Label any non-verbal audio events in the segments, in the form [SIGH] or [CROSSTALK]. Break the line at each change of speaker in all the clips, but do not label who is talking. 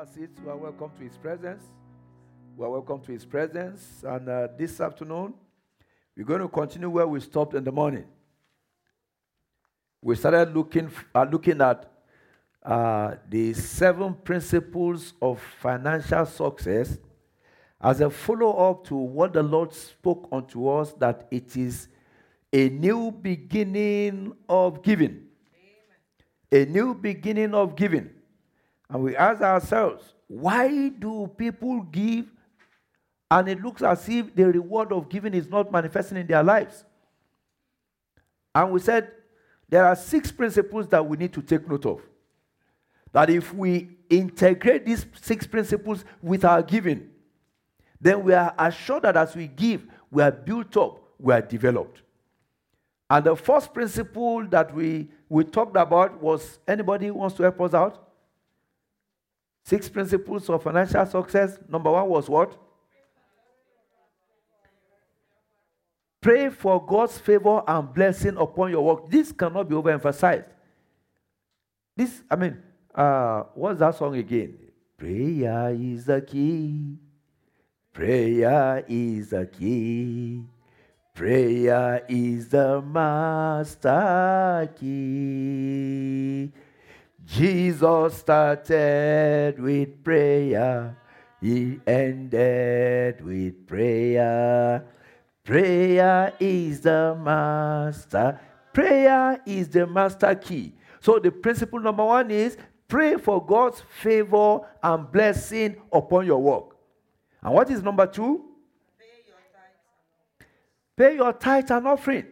our seats. We are welcome to His presence. We are welcome to His presence. And uh, this afternoon, we're going to continue where we stopped in the morning. We started looking, uh, looking at uh, the seven principles of financial success as a follow up to what the Lord spoke unto us that it is a new beginning of giving. A new beginning of giving. And we ask ourselves, why do people give and it looks as if the reward of giving is not manifesting in their lives? And we said there are six principles that we need to take note of. That if we integrate these six principles with our giving, then we are assured that as we give, we are built up, we are developed. And the first principle that we, we talked about was anybody wants to help us out? Six principles of financial success. Number one was what? Pray for God's favor and blessing upon your work. This cannot be overemphasized. This, I mean, uh, what's that song again? Prayer is the key. Prayer is the key. Prayer is the master key. Jesus started with prayer, he ended with prayer. Prayer is the master. Prayer is the master key. So the principle number one is pray for God's favor and blessing upon your work. And what is number two? Pay your tithe and offering.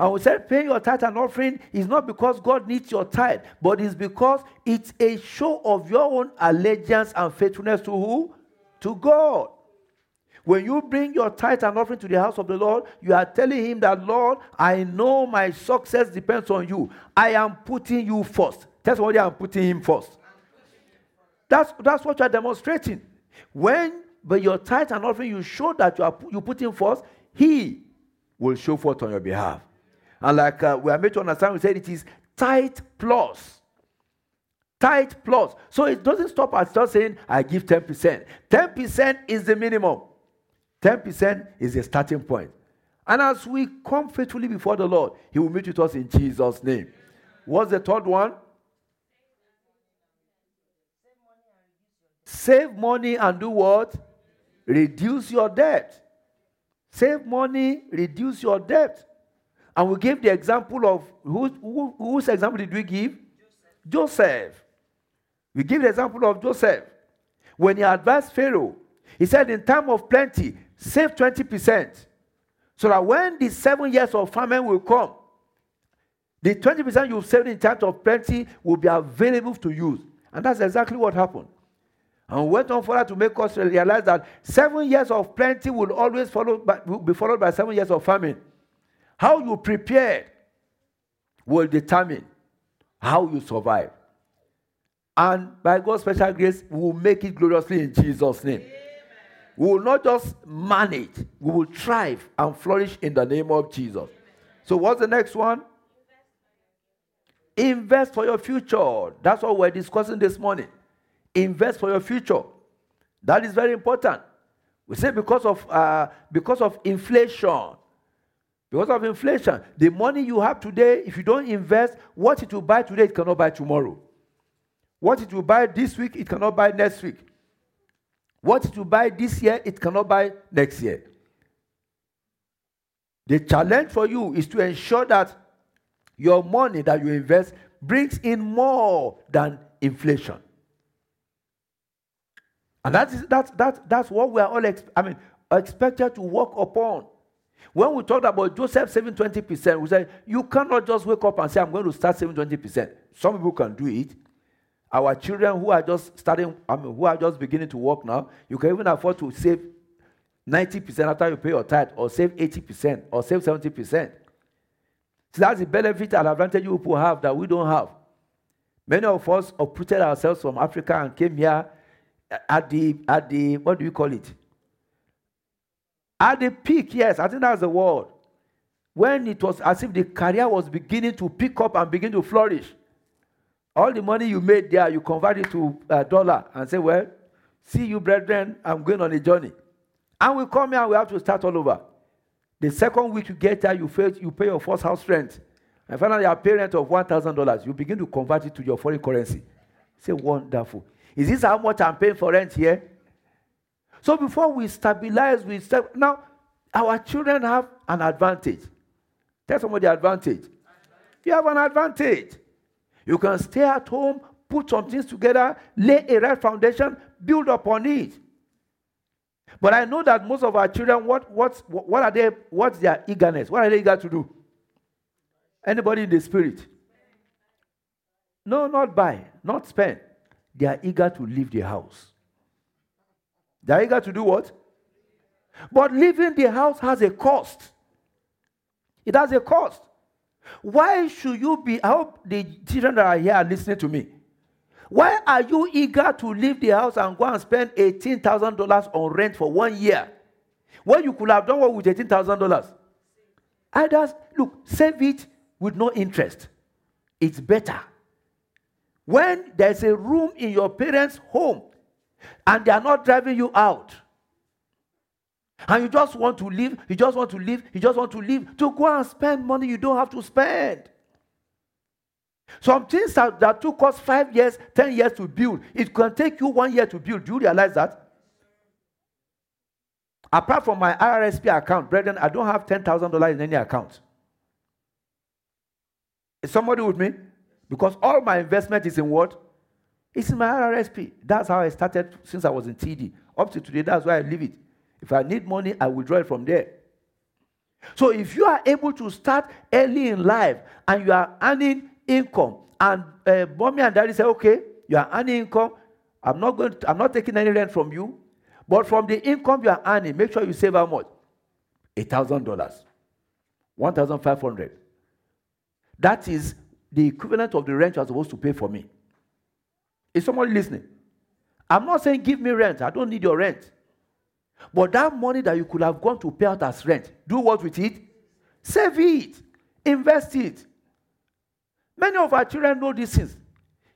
And we say paying your tithe and offering is not because God needs your tithe, but it's because it's a show of your own allegiance and faithfulness to who? To God. When you bring your tithe and offering to the house of the Lord, you are telling him that, Lord, I know my success depends on you. I am putting you first. Tell somebody I'm putting him first. That's, that's what you are demonstrating. When by your tithe and offering, you show that you are you put him first, he will show forth on your behalf. And like uh, we are made to understand, we said it is tithe plus. Tithe plus. So it doesn't stop at just saying, I give 10%. 10% is the minimum. 10% is the starting point. And as we come faithfully before the Lord, He will meet with us in Jesus' name. What's the third one? Save money and do what? Reduce your debt. Save money, reduce your debt. And we gave the example of who, who, whose example did we give? Joseph. Joseph. We give the example of Joseph. When he advised Pharaoh, he said, In time of plenty, save 20%. So that when the seven years of famine will come, the 20% you've saved in times of plenty will be available to use. And that's exactly what happened. And we went on further to make us realize that seven years of plenty will always follow by, will be followed by seven years of famine. How you prepare will determine how you survive. And by God's special grace, we will make it gloriously in Jesus' name. Amen. We will not just manage, we will thrive and flourish in the name of Jesus. So, what's the next one? Invest for your future. That's what we're discussing this morning. Invest for your future. That is very important. We say because of uh, because of inflation. Because of inflation, the money you have today, if you don't invest, what it will buy today, it cannot buy tomorrow. What it will buy this week, it cannot buy next week. What it will buy this year, it cannot buy next year. The challenge for you is to ensure that your money that you invest brings in more than inflation. And that is, that, that, that's what we are all I mean, expected to work upon. When we talked about Joseph saving 20%, we said, you cannot just wake up and say, I'm going to start saving 20%. Some people can do it. Our children who are just starting, I mean, who are just beginning to work now, you can even afford to save 90% after you pay your tithe, or save 80%, or save 70%. So that's the benefit and advantage you people have that we don't have. Many of us uprooted ourselves from Africa and came here at the at the what do you call it? At the peak, yes, I think that's the word. When it was as if the career was beginning to pick up and begin to flourish. All the money you made there, you convert it to a dollar and say, Well, see you, brethren, I'm going on a journey. And we come here we have to start all over. The second week you get there, you pay, you pay your first house rent. And finally, your parent of $1,000, you begin to convert it to your foreign currency. Say, wonderful. Is this how much I'm paying for rent here? So before we stabilize, we step. Now, our children have an advantage. Tell somebody the advantage. You have an advantage. You can stay at home, put some things together, lay a right foundation, build upon it. But I know that most of our children, what, what, what are they, what's their eagerness? What are they eager to do? Anybody in the spirit? No, not buy, not spend. They are eager to leave the house. They are eager to do what? But leaving the house has a cost. It has a cost. Why should you be? I hope the children that are here are listening to me. Why are you eager to leave the house and go and spend $18,000 on rent for one year? When you could have done what with $18,000? I just look, save it with no interest. It's better. When there's a room in your parents' home and they are not driving you out, and you just want to leave, you just want to leave, you just want to leave to go and spend money you don't have to spend. Some things that, that took us five years, ten years to build, it can take you one year to build. Do you realize that? Apart from my RRSP account, brethren, I don't have $10,000 in any account. Is somebody with me? Because all my investment is in what? It's my RRSP. That's how I started since I was in TD. Up to today, that's why I leave it. If I need money, I will draw it from there. So if you are able to start early in life and you are earning income, and uh, mommy and daddy say, okay, you are earning income, I'm not going to, I'm not taking any rent from you, but from the income you are earning, make sure you save how much? A thousand dollars, one thousand five hundred. That is the equivalent of the rent you are supposed to pay for me. Is somebody listening? I'm not saying give me rent. I don't need your rent. But that money that you could have gone to pay out as rent, do what with it? Save it. Invest it. Many of our children know these things.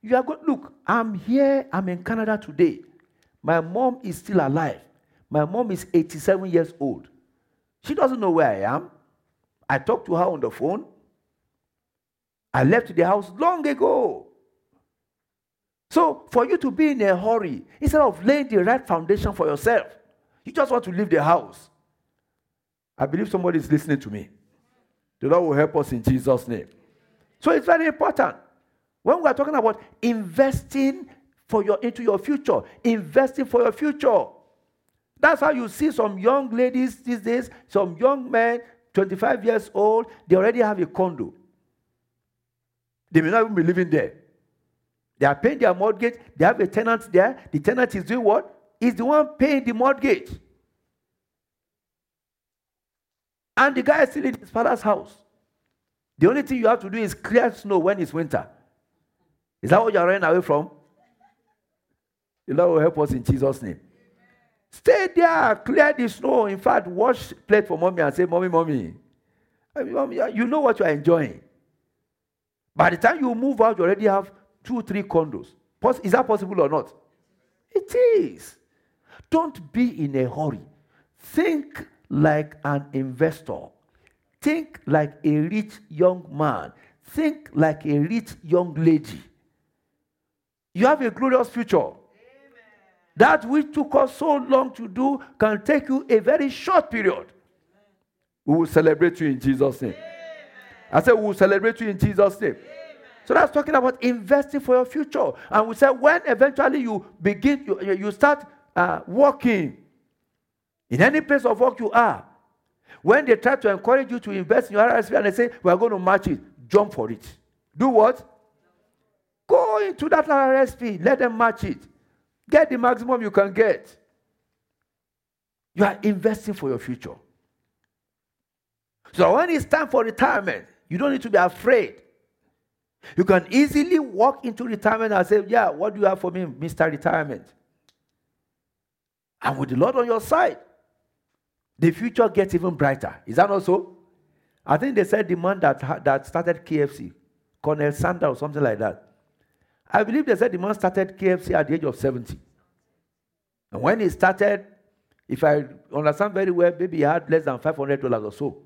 You are going, look, I'm here, I'm in Canada today. My mom is still alive. My mom is 87 years old. She doesn't know where I am. I talked to her on the phone. I left the house long ago. So, for you to be in a hurry, instead of laying the right foundation for yourself, you just want to leave the house. I believe somebody is listening to me. The Lord will help us in Jesus' name. So it's very important. When we are talking about investing for your into your future, investing for your future. That's how you see some young ladies these days, some young men, 25 years old, they already have a condo. They may not even be living there. They are paying their mortgage, they have a tenant there. The tenant is doing what? is the one paying the mortgage. And the guy is still in his father's house. The only thing you have to do is clear snow when it's winter. Is that what you're running away from? The Lord will help us in Jesus' name. Stay there, clear the snow. In fact, wash plate for mommy and say, Mommy, mommy. mommy you know what you're enjoying. By the time you move out, you already have two, three condos. Is that possible or not? It is. Don't be in a hurry. Think like an investor. Think like a rich young man. Think like a rich young lady. You have a glorious future. Amen. That which took us so long to do can take you a very short period. We will celebrate you in Jesus' name. Amen. I said, We will celebrate you in Jesus' name. Amen. So that's talking about investing for your future. And we said, when eventually you begin, you, you start uh, working in any place of work you are, when they try to encourage you to invest in your RSP and they say, we are going to match it, jump for it. Do what? Go into that RSP, let them match it. Get the maximum you can get. You are investing for your future. So when it's time for retirement, You don't need to be afraid. You can easily walk into retirement and say, Yeah, what do you have for me, Mr. Retirement? And with the Lord on your side, the future gets even brighter. Is that not so? I think they said the man that, that started KFC, Colonel Sanders or something like that. I believe they said the man started KFC at the age of 70. And when he started, if I understand very well, maybe he had less than $500 or so.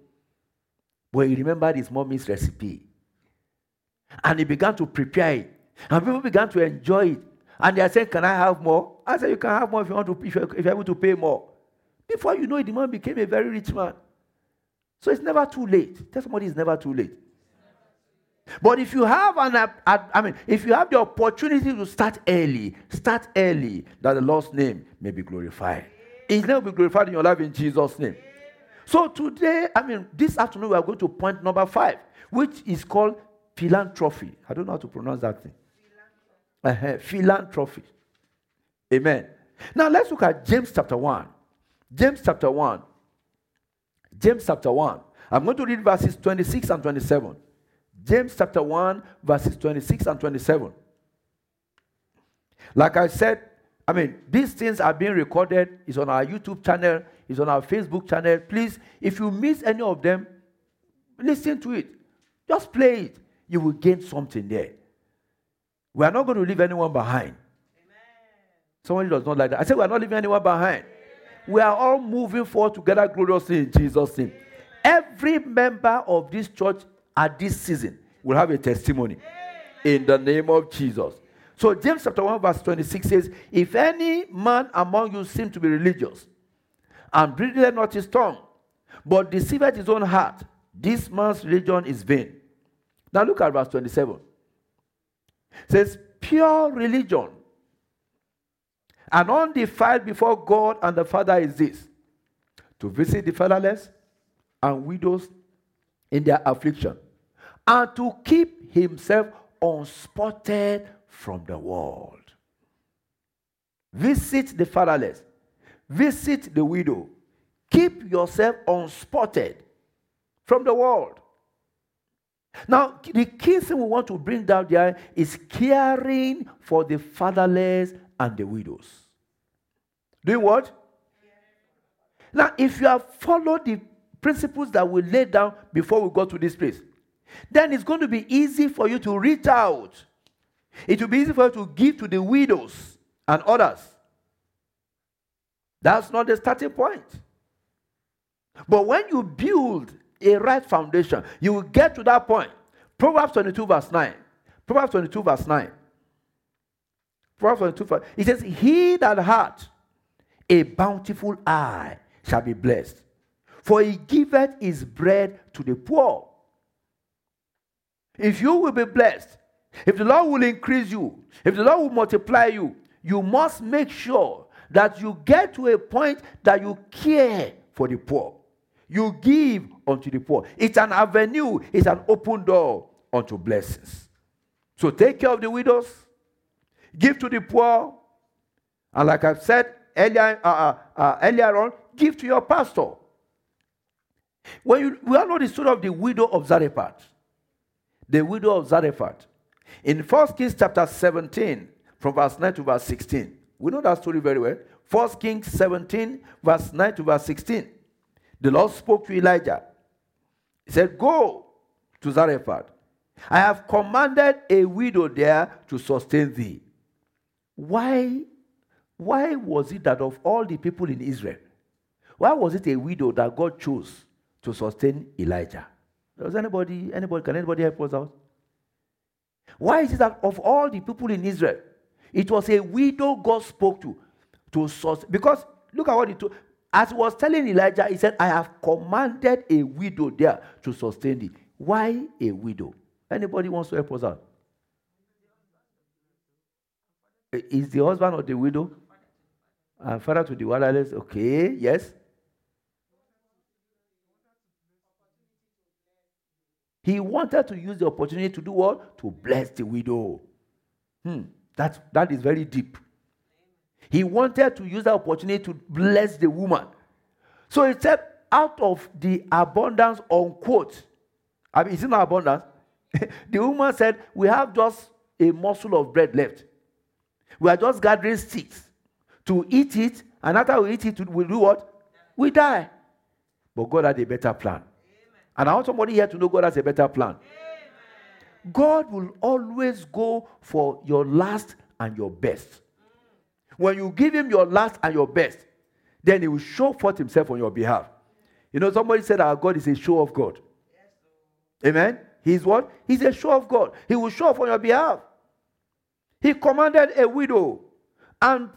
But he remembered his mommy's recipe. And he began to prepare it. And people began to enjoy it. And they are saying, Can I have more? I said, You can have more if you want to if you're, if you're able to pay more. Before you know it, the man became a very rich man. So it's never too late. Tell somebody it's never too late. But if you have an, I mean, if you have the opportunity to start early, start early, that the Lord's name may be glorified. His name will be glorified in your life in Jesus' name. So today, I mean, this afternoon we are going to point number five, which is called philanthropy. I don't know how to pronounce that thing. Uh-huh. Philanthropy. Amen. Now let's look at James chapter 1. James chapter 1. James chapter 1. I'm going to read verses 26 and 27. James chapter 1, verses 26 and 27. Like I said, I mean, these things are being recorded. It's on our YouTube channel, it's on our Facebook channel. Please, if you miss any of them, listen to it. Just play it. You will gain something there. We are not going to leave anyone behind. Somebody does not like that. I said, We are not leaving anyone behind. We are all moving forward together gloriously in Jesus' name. Every member of this church at this season will have a testimony in the name of Jesus. So, James chapter 1, verse 26 says, If any man among you seem to be religious and breatheth not his tongue, but deceiveth his own heart, this man's religion is vain. Now, look at verse 27. It says, Pure religion and undefiled before God and the Father is this to visit the fatherless and widows in their affliction, and to keep himself unspotted from the world. Visit the fatherless, visit the widow, keep yourself unspotted from the world. Now, the key thing we want to bring down there is caring for the fatherless and the widows. Doing what? Now, if you have followed the principles that we laid down before we got to this place, then it's going to be easy for you to reach out. It will be easy for you to give to the widows and others. That's not the starting point. But when you build a right foundation, you will get to that point. Proverbs 22, verse 9. Proverbs 22, verse 9. Proverbs 22, verse, it says, He that hath a bountiful eye shall be blessed, for he giveth his bread to the poor. If you will be blessed, if the Lord will increase you, if the Lord will multiply you, you must make sure that you get to a point that you care for the poor. You give unto the poor. It's an avenue, it's an open door unto blessings. So take care of the widows, give to the poor, and like I've said earlier, uh, uh, uh, earlier on, give to your pastor. When you, we all know the story of the widow of Zarephath. The widow of Zarephath. In 1 Kings chapter 17, from verse 9 to verse 16. We know that story very well. 1 Kings 17, verse 9 to verse 16. The Lord spoke to Elijah. He said, Go to Zarephath. I have commanded a widow there to sustain thee. Why, why was it that of all the people in Israel, why was it a widow that God chose to sustain Elijah? Does anybody, anybody, can anybody help us out? Why is it that of all the people in Israel, it was a widow God spoke to to sustain? Because look at what he told. As he was telling Elijah, he said, I have commanded a widow there to sustain thee. Why a widow? Anybody wants to help us out? Is the husband or the widow? And father to the fatherless. Okay, yes. He wanted to use the opportunity to do what? To bless the widow. Hmm, that, that is very deep. He wanted to use the opportunity to bless the woman. So he said, out of the abundance, unquote, I mean, is it not abundance? [LAUGHS] the woman said, We have just a morsel of bread left. We are just gathering sticks to eat it, and after we eat it, we do what? We die. But God had a better plan. Amen. And I want somebody here to know God has a better plan. Amen. God will always go for your last and your best. When you give Him your last and your best, then He will show forth Himself on your behalf. You know, somebody said our God is a show of God. Amen. He's what? He's a show of God. He will show up on your behalf. He commanded a widow, and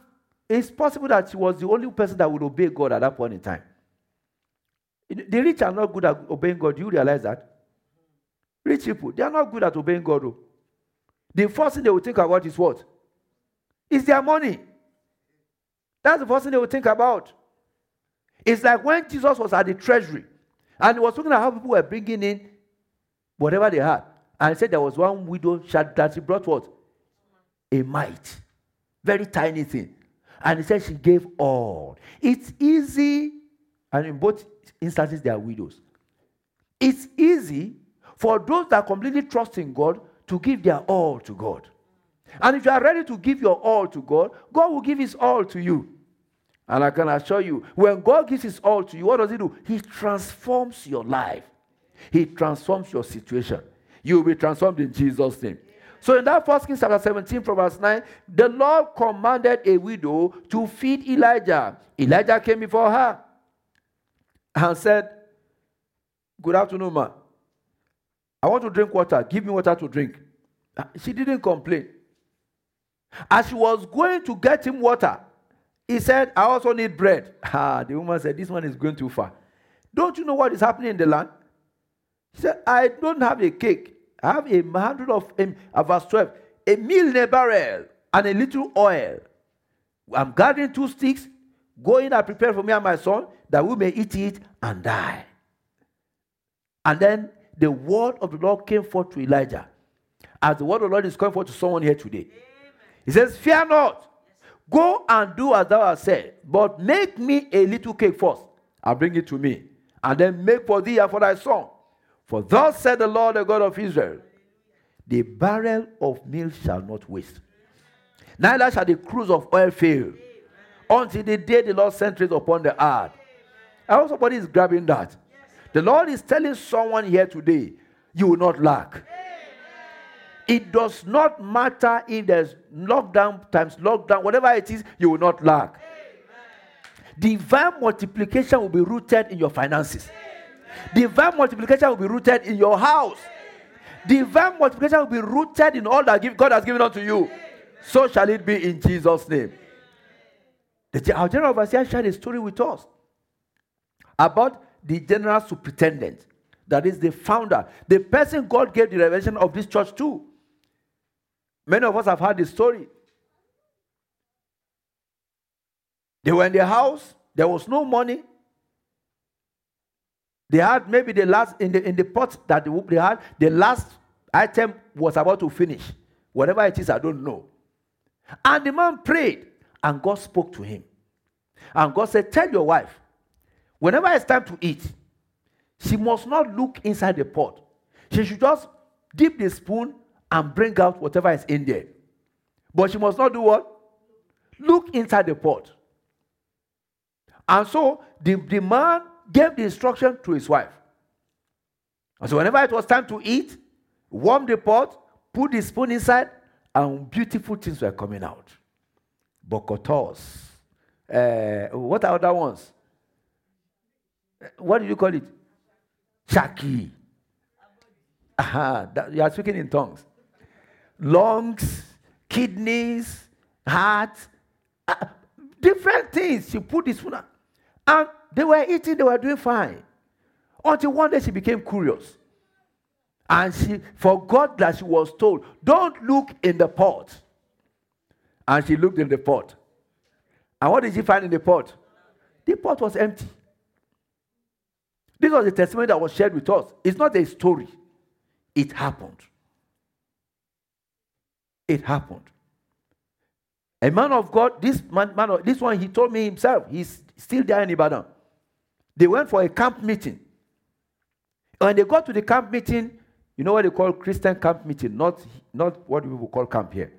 it's possible that she was the only person that would obey God at that point in time. The rich are not good at obeying God. Do you realize that? Rich people, they are not good at obeying God. The first thing they will think about is what? Is their money. That's the first thing they will think about. It's like when Jesus was at the treasury and he was looking at how people were bringing in whatever they had. And he said there was one widow that she brought what? A mite. Very tiny thing. And he said she gave all. It's easy, and in both instances, they are widows. It's easy for those that completely trust in God to give their all to God. And if you are ready to give your all to God, God will give his all to you. And I can assure you, when God gives his all to you, what does he do? He transforms your life, he transforms your situation. You will be transformed in Jesus' name. So in that first Kings chapter 17, from verse 9, the Lord commanded a widow to feed Elijah. Elijah came before her and said, Good afternoon, ma. I want to drink water. Give me water to drink. She didn't complain. As she was going to get him water, he said, I also need bread. [LAUGHS] Ah, the woman said, This one is going too far. Don't you know what is happening in the land? He said, I don't have a cake. I have a hundred of, um, verse 12, a meal in a barrel and a little oil. I'm gathering two sticks, going and prepare for me and my son that we may eat it and die. And then the word of the Lord came forth to Elijah. As the word of the Lord is coming forth to someone here today. He says, Fear not. Go and do as thou hast said, but make me a little cake first, and bring it to me, and then make for thee and for thy son. For thus said the Lord, the God of Israel, the barrel of meal shall not waste, neither shall the cruse of oil fail, until the day the Lord sent rain upon the earth. I hope somebody is grabbing that. The Lord is telling someone here today, you will not lack. It does not matter if there's lockdown times lockdown, whatever it is, you will not lack. Divine multiplication will be rooted in your finances. Divine multiplication will be rooted in your house. Divine multiplication will be rooted in all that God has given unto you. So shall it be in Jesus' name. The, our general overseer shared a story with us about the general superintendent, that is the founder, the person God gave the revelation of this church to. Many of us have heard the story. They were in the house, there was no money, they had maybe the last in the in the pot that they had, the last item was about to finish. Whatever it is, I don't know. And the man prayed, and God spoke to him. And God said, Tell your wife, whenever it's time to eat, she must not look inside the pot. She should just dip the spoon and bring out whatever is in there. But she must not do what? Look inside the pot. And so the, the man gave the instruction to his wife. And so whenever it was time to eat, warm the pot, put the spoon inside, and beautiful things were coming out. Bokotos. Uh, what are other ones? What do you call it? Chaki. Aha, that, you are speaking in tongues. Lungs, kidneys, heart, uh, different things. She put this spoon. And they were eating, they were doing fine. Until one day she became curious. And she forgot that she was told, Don't look in the pot. And she looked in the pot. And what did she find in the pot? The pot was empty. This was a testimony that was shared with us. It's not a story, it happened. It happened. A man of God, this man, man this one, he told me himself, he's still there in Ibadan. They went for a camp meeting. When they got to the camp meeting, you know what they call Christian camp meeting, not, not what people call camp here.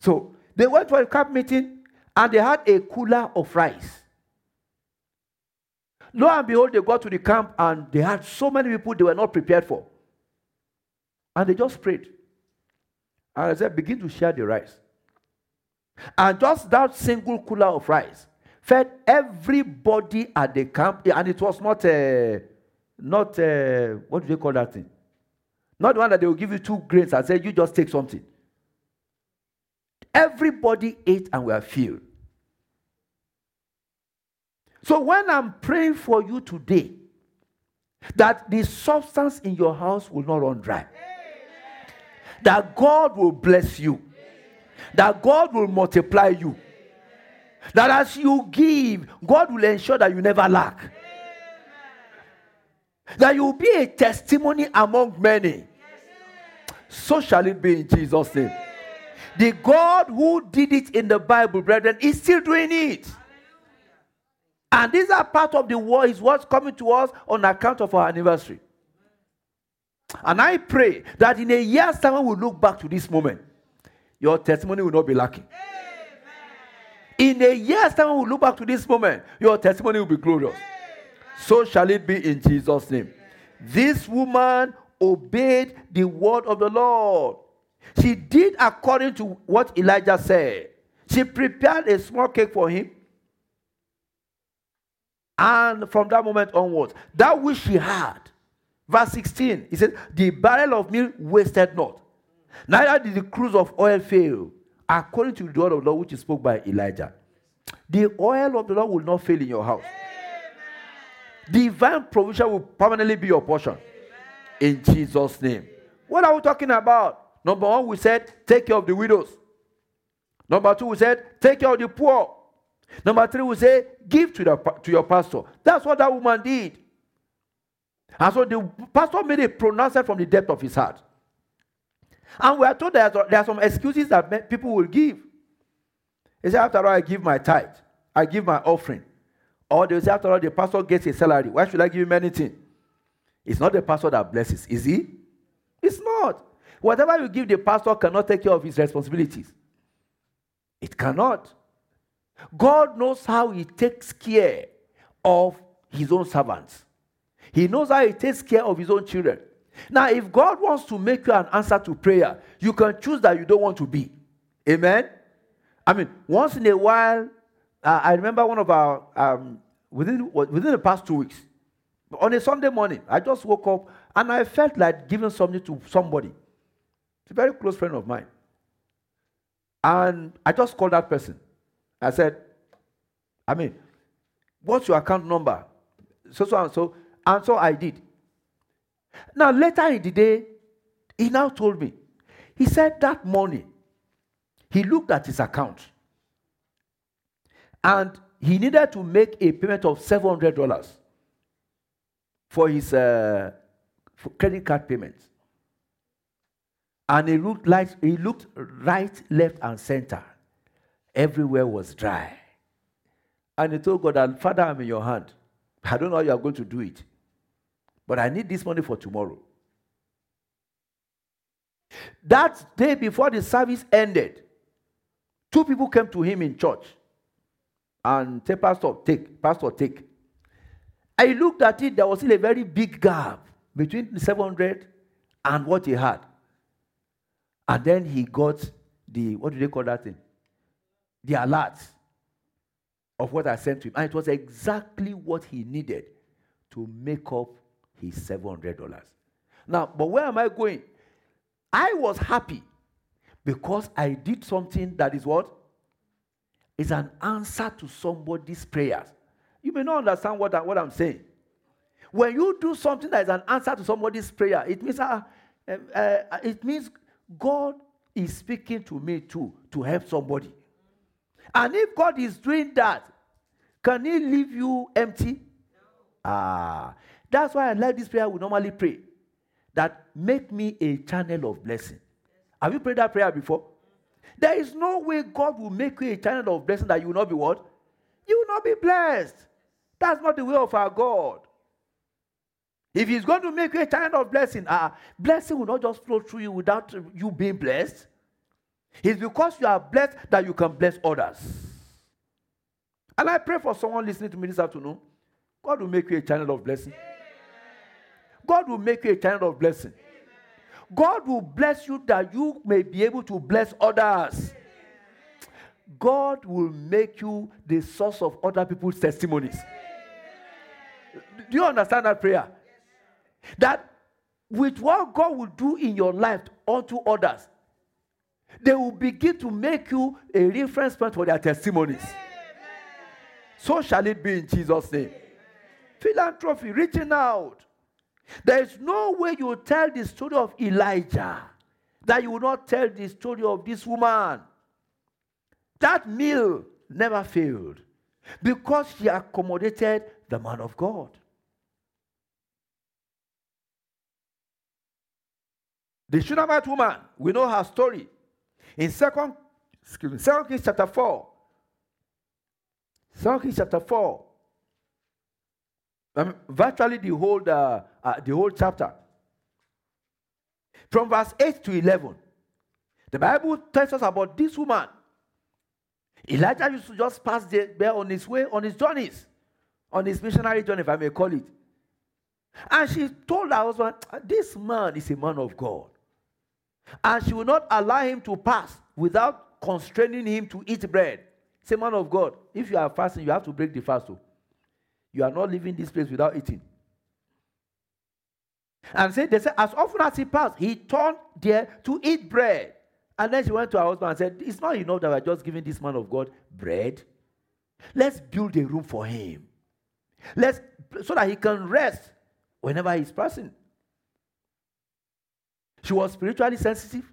So they went for a camp meeting and they had a cooler of rice. Lo and behold, they got to the camp and they had so many people they were not prepared for. And they just prayed. And I said, begin to share the rice. And just that single cooler of rice fed everybody at the camp. And it was not a, not a, what do they call that thing? Not the one that they will give you two grains and say, you just take something. Everybody ate and were filled. So when I'm praying for you today, that the substance in your house will not run dry, that God will bless you, that God will multiply you, that as you give, God will ensure that you never lack, that you will be a testimony among many. So shall it be in Jesus' name. The God who did it in the Bible, brethren, is still doing it. And these are part of the war, is what's coming to us on account of our anniversary. And I pray that in a year's time, when we look back to this moment, your testimony will not be lacking. In a year's time, when we look back to this moment, your testimony will be glorious. So shall it be in Jesus' name. This woman obeyed the word of the Lord. She did according to what Elijah said. She prepared a small cake for him and from that moment onwards, that which she had, verse 16, he said, The barrel of meal wasted not, neither did the cruse of oil fail, according to the word of the Lord which is spoke by Elijah. The oil of the Lord will not fail in your house. Amen. Divine provision will permanently be your portion. Amen. In Jesus' name. What are we talking about? Number one, we said, take care of the widows. Number two, we said, take care of the poor. Number three, we say, give to, the, to your pastor. That's what that woman did. And so the pastor made a pronouncement from the depth of his heart. And we are told that there are some excuses that people will give. He said, after all, I give my tithe, I give my offering. Or they say, after all, the pastor gets a salary. Why should I give him anything? It's not the pastor that blesses, is he? It's not. Whatever you give the pastor cannot take care of his responsibilities. It cannot. God knows how He takes care of His own servants, He knows how He takes care of His own children. Now, if God wants to make you an answer to prayer, you can choose that you don't want to be. Amen? I mean, once in a while, uh, I remember one of our, um, within, within the past two weeks, on a Sunday morning, I just woke up and I felt like giving something to somebody. It's a very close friend of mine. And I just called that person. I said, I mean, what's your account number? So, so, and so. And so I did. Now, later in the day, he now told me, he said that morning, he looked at his account and he needed to make a payment of $700 for his uh, for credit card payments. And he looked, like, he looked right, left, and center everywhere was dry. And he told God Father, I'm in your hand. I don't know how you are going to do it. But I need this money for tomorrow. That day before the service ended, two people came to him in church and said, Pastor, take, Pastor, take. I looked at it, there was still a very big gap between the 700 and what he had. And then he got the, what do they call that thing? the alert of what I sent to him. And it was exactly what he needed to make up his $700. Now, but where am I going? I was happy because I did something that is what? Is an answer to somebody's prayers. You may not understand what, I, what I'm saying. When you do something that is an answer to somebody's prayer, it means, uh, uh, it means God is speaking to me too to help somebody. And if God is doing that, can He leave you empty? Ah, that's why I like this prayer we normally pray. That make me a channel of blessing. Have you prayed that prayer before? There is no way God will make you a channel of blessing that you will not be what? You will not be blessed. That's not the way of our God. If he's going to make you a channel of blessing, uh, blessing will not just flow through you without you being blessed. It's because you are blessed that you can bless others. And I pray for someone listening to me this afternoon. God will make you a channel of blessing. God will make you a channel of blessing. God will bless you that you may be able to bless others. God will make you the source of other people's testimonies. Do you understand that prayer? That with what God will do in your life unto others, they will begin to make you a reference point for their testimonies. So shall it be in Jesus' name. Philanthropy, reaching out. There is no way you will tell the story of Elijah that you will not tell the story of this woman. That meal never failed because she accommodated the man of God. The Shunammite woman, we know her story. In second, excuse me, second Kings chapter 4. Second Kings chapter 4. Um, virtually the whole, uh, uh, the whole chapter. From verse 8 to 11. The Bible tells us about this woman. Elijah used to just pass there on his way, on his journeys, on his missionary journey, if I may call it. And she told her husband, This man is a man of God. And she will not allow him to pass without constraining him to eat bread. Say, man of God, if you are fasting, you have to break the fast. Too. You are not leaving this place without eating. And say, they said, as often as he passed, he turned there to eat bread. And then she went to her husband and said, It's not enough that we're just giving this man of God bread. Let's build a room for him. Let's so that he can rest whenever he's passing. She was spiritually sensitive.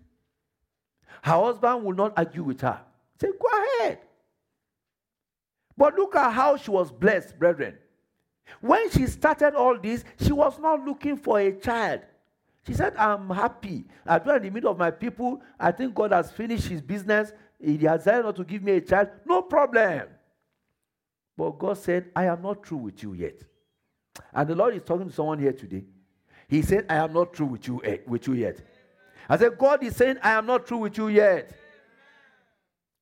Her husband would not argue with her. Say, go ahead. But look at how she was blessed, brethren. When she started all this, she was not looking for a child. She said, I'm happy. I do in the middle of my people. I think God has finished his business. He has decided not to give me a child. No problem. But God said, I am not through with you yet. And the Lord is talking to someone here today. He said, I am not through with you, eh, with you yet. I said, God is saying, I am not through with you yet.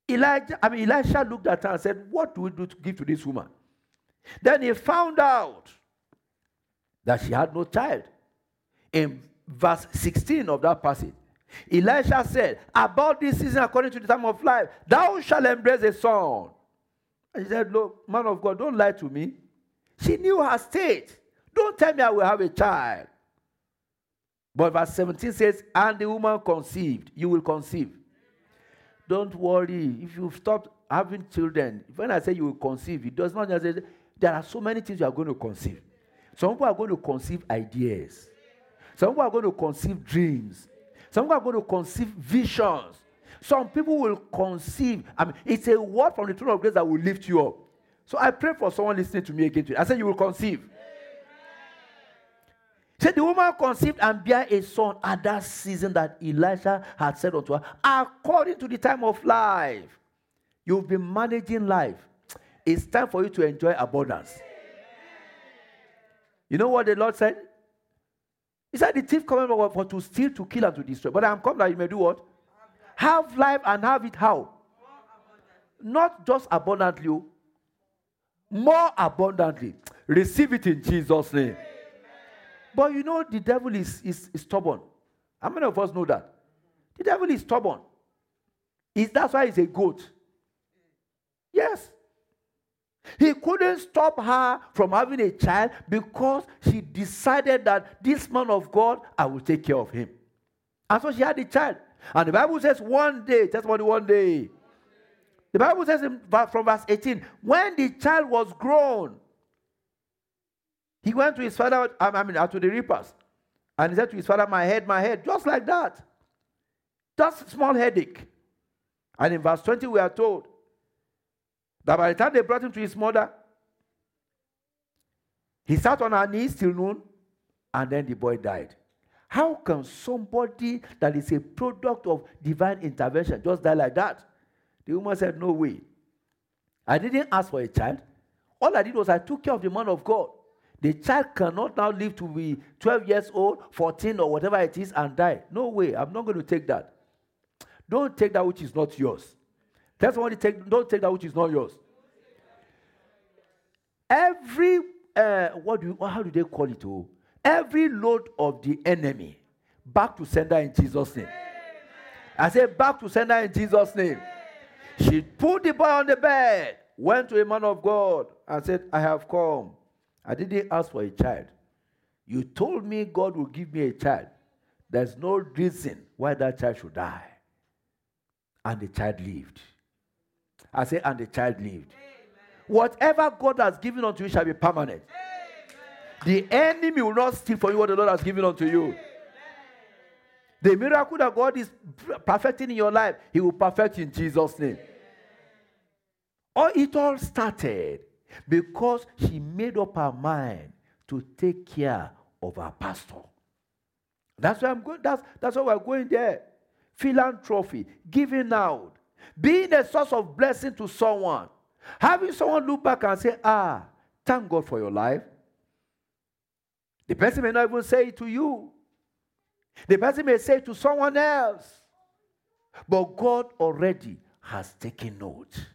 Elijah, I mean, Elisha looked at her and said, What do we do to give to this woman? Then he found out that she had no child. In verse 16 of that passage, Elisha said, About this season, according to the time of life, thou shalt embrace a son. And he said, Look, man of God, don't lie to me. She knew her state. Don't tell me I will have a child. But verse 17 says, And the woman conceived. You will conceive. Don't worry. If you stop having children, when I say you will conceive, it does not just say there are so many things you are going to conceive. Some people are going to conceive ideas. Some people are going to conceive dreams. Some people are going to conceive visions. Some people will conceive. I mean, it's a word from the throne of grace that will lift you up. So I pray for someone listening to me again. Today. I said you will conceive. Said the woman conceived and bare a son at that season that Elisha had said unto her, according to the time of life. You've been managing life. It's time for you to enjoy abundance. You know what the Lord said? He said, The thief coming for to steal, to kill, and to destroy. But I'm come that you may do what? Have life and have it how? Not just abundantly, oh. more abundantly. Receive it in Jesus' name. But you know, the devil is, is, is stubborn. How many of us know that? The devil is stubborn. Is that's why he's a goat. Yes. He couldn't stop her from having a child because she decided that this man of God, I will take care of him. And so she had a child. And the Bible says one day, just one day. The Bible says in, from verse 18, when the child was grown, he went to his father, I mean, uh, to the reapers, and he said to his father, My head, my head, just like that. Just small headache. And in verse 20, we are told that by the time they brought him to his mother, he sat on her knees till noon, and then the boy died. How can somebody that is a product of divine intervention just die like that? The woman said, No way. I didn't ask for a child. All I did was I took care of the man of God. The child cannot now live to be 12 years old, 14, or whatever it is and die. No way. I'm not going to take that. Don't take that which is not yours. Tell to take, don't take that which is not yours. Every, uh, what do you, how do they call it? Oh? Every load of the enemy back to sender in Jesus' name. I said, back to sender in Jesus' name. She put the boy on the bed, went to a man of God, and said, I have come. I didn't ask for a child. You told me God will give me a child. There's no reason why that child should die. And the child lived. I say, and the child lived. Amen. Whatever God has given unto you shall be permanent. Amen. The enemy will not steal from you what the Lord has given unto you. Amen. The miracle that God is perfecting in your life, He will perfect in Jesus' name. Or it all started because she made up her mind to take care of her pastor. That's why I'm going. That's that's why we're going there. Philanthropy, giving out, being a source of blessing to someone, having someone look back and say, "Ah, thank God for your life." The person may not even say it to you. The person may say it to someone else. But God already has taken note.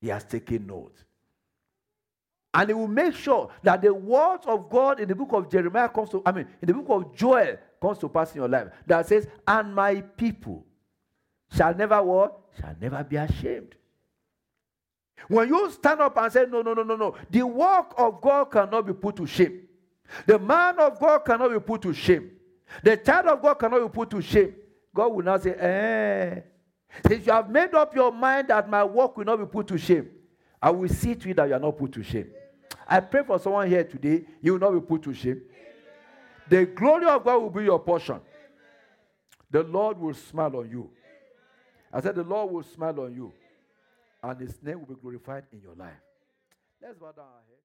He has taken note. And he will make sure that the words of God in the book of Jeremiah comes to, I mean, in the book of Joel comes to pass in your life. That says, and my people shall never what? Shall never be ashamed. When you stand up and say, no, no, no, no, no, the work of God cannot be put to shame. The man of God cannot be put to shame. The child of God cannot be put to shame. God will now say, eh. Since you have made up your mind that my work will not be put to shame, I will see to it that you are not put to shame. I pray for someone here today, you will not be put to shame. The glory of God will be your portion. The Lord will smile on you. I said, The Lord will smile on you, and His name will be glorified in your life. Let's bow down our heads.